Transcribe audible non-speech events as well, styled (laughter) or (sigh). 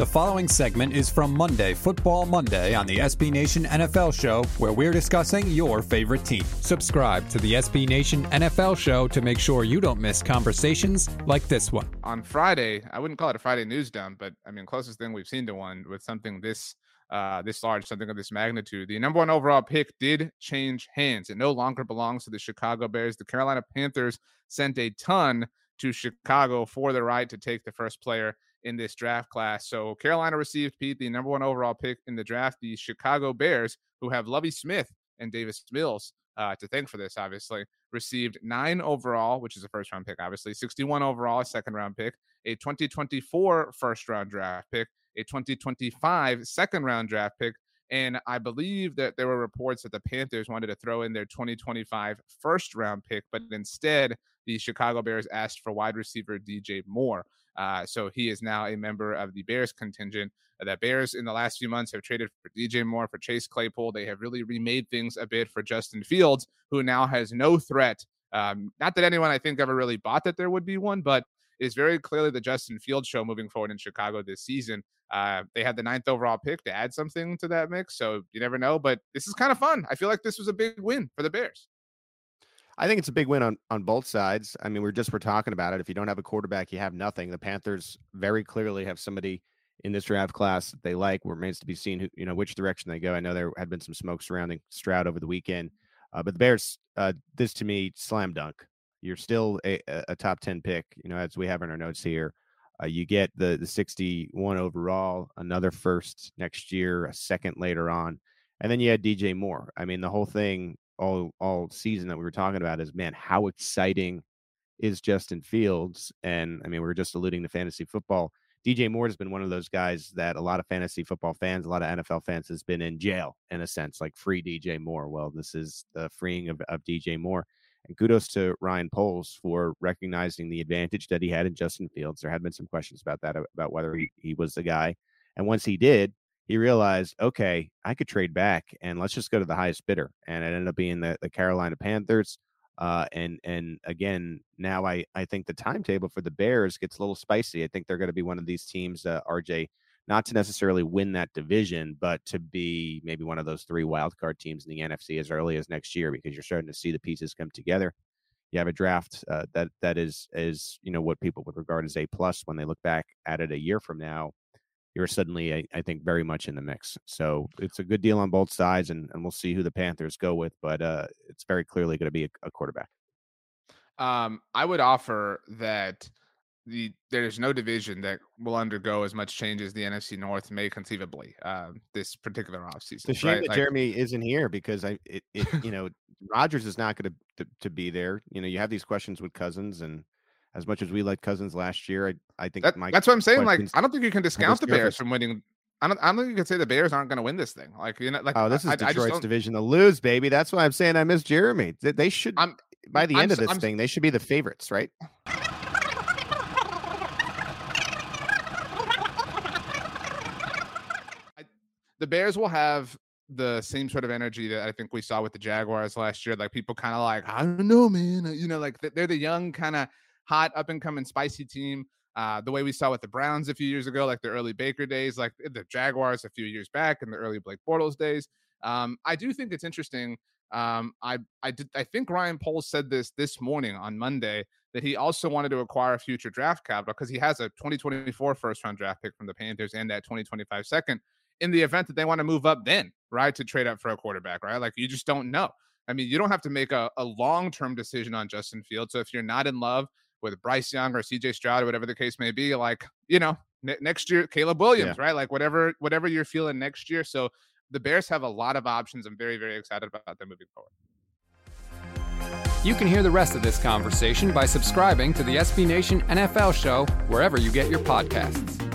The following segment is from Monday, Football Monday, on the SB Nation NFL Show, where we're discussing your favorite team. Subscribe to the SB Nation NFL Show to make sure you don't miss conversations like this one. On Friday, I wouldn't call it a Friday news dump, but I mean, closest thing we've seen to one with something this uh, this large, something of this magnitude. The number one overall pick did change hands. It no longer belongs to the Chicago Bears. The Carolina Panthers sent a ton to Chicago for the right to take the first player in this draft class. So Carolina received Pete the number one overall pick in the draft. The Chicago Bears, who have Lovie Smith and Davis Mills uh, to thank for this, obviously, received nine overall, which is a first round pick, obviously, 61 overall, a second round pick, a 2024 first round draft pick, a 2025 second round draft pick. And I believe that there were reports that the Panthers wanted to throw in their 2025 first round pick, but instead, the Chicago Bears asked for wide receiver DJ Moore. Uh, so he is now a member of the Bears contingent. Uh, the Bears in the last few months have traded for DJ Moore, for Chase Claypool. They have really remade things a bit for Justin Fields, who now has no threat. Um, not that anyone I think ever really bought that there would be one, but is very clearly the Justin Fields show moving forward in Chicago this season. Uh, they had the ninth overall pick to add something to that mix, so you never know. But this is kind of fun. I feel like this was a big win for the Bears. I think it's a big win on on both sides. I mean, we're just we're talking about it. If you don't have a quarterback, you have nothing. The Panthers very clearly have somebody in this draft class that they like. Remains to be seen, who, you know, which direction they go. I know there had been some smoke surrounding Stroud over the weekend, uh, but the Bears, uh, this to me, slam dunk. You're still a, a top ten pick, you know, as we have in our notes here. Uh, you get the the 61 overall, another first next year, a second later on, and then you had DJ Moore. I mean, the whole thing all all season that we were talking about is man, how exciting is Justin Fields? And I mean, we are just alluding to fantasy football. DJ Moore has been one of those guys that a lot of fantasy football fans, a lot of NFL fans has been in jail in a sense, like free DJ Moore. Well, this is the freeing of, of DJ Moore. And kudos to Ryan Poles for recognizing the advantage that he had in Justin Fields. There had been some questions about that, about whether he, he was the guy. And once he did, he realized, okay, I could trade back and let's just go to the highest bidder. And it ended up being the, the Carolina Panthers. Uh, and and again, now I, I think the timetable for the Bears gets a little spicy. I think they're going to be one of these teams, uh, RJ, not to necessarily win that division, but to be maybe one of those three wildcard teams in the NFC as early as next year because you're starting to see the pieces come together. You have a draft uh, that that is is you know what people would regard as a plus when they look back at it a year from now you're suddenly, I, I, think, very much in the mix. So it's a good deal on both sides, and, and we'll see who the Panthers go with. But uh, it's very clearly going to be a, a quarterback. Um, I would offer that the there's no division that will undergo as much change as the NFC North may conceivably uh, this particular offseason. The shame right? that like, Jeremy isn't here because I it, it (laughs) you know Rodgers is not going to to be there. You know you have these questions with Cousins and as much as we like Cousins last year, I, I think that, that's what I'm saying. Like, I don't think you can discount the Bears from winning. I don't, I don't think you can say the Bears aren't going to win this thing. Like, you know, like, oh, this is I, Detroit's I division to lose, baby. That's why I'm saying I miss Jeremy. They should, I'm, by the I'm, end of this I'm, thing, they should be the favorites, right? the Bears will have the same sort of energy that I think we saw with the Jaguars last year. Like people kind of like, I don't know, man. You know, like they're the young kind of hot up and coming spicy team. Uh, the way we saw with the Browns a few years ago, like the early Baker days, like the Jaguars a few years back, and the early Blake Bortles days. Um, I do think it's interesting. Um, I I did I think Ryan Poles said this this morning on Monday that he also wanted to acquire future draft capital because he has a 2024 first round draft pick from the Panthers and that 2025 second in the event that they want to move up then, right, to trade up for a quarterback, right? Like you just don't know. I mean, you don't have to make a, a long term decision on Justin Fields. So if you're not in love with Bryce Young or CJ Stroud, or whatever the case may be, like, you know, n- next year, Caleb Williams, yeah. right? Like whatever, whatever you're feeling next year. So the Bears have a lot of options. I'm very, very excited about them moving forward. You can hear the rest of this conversation by subscribing to the SB Nation NFL show wherever you get your podcasts.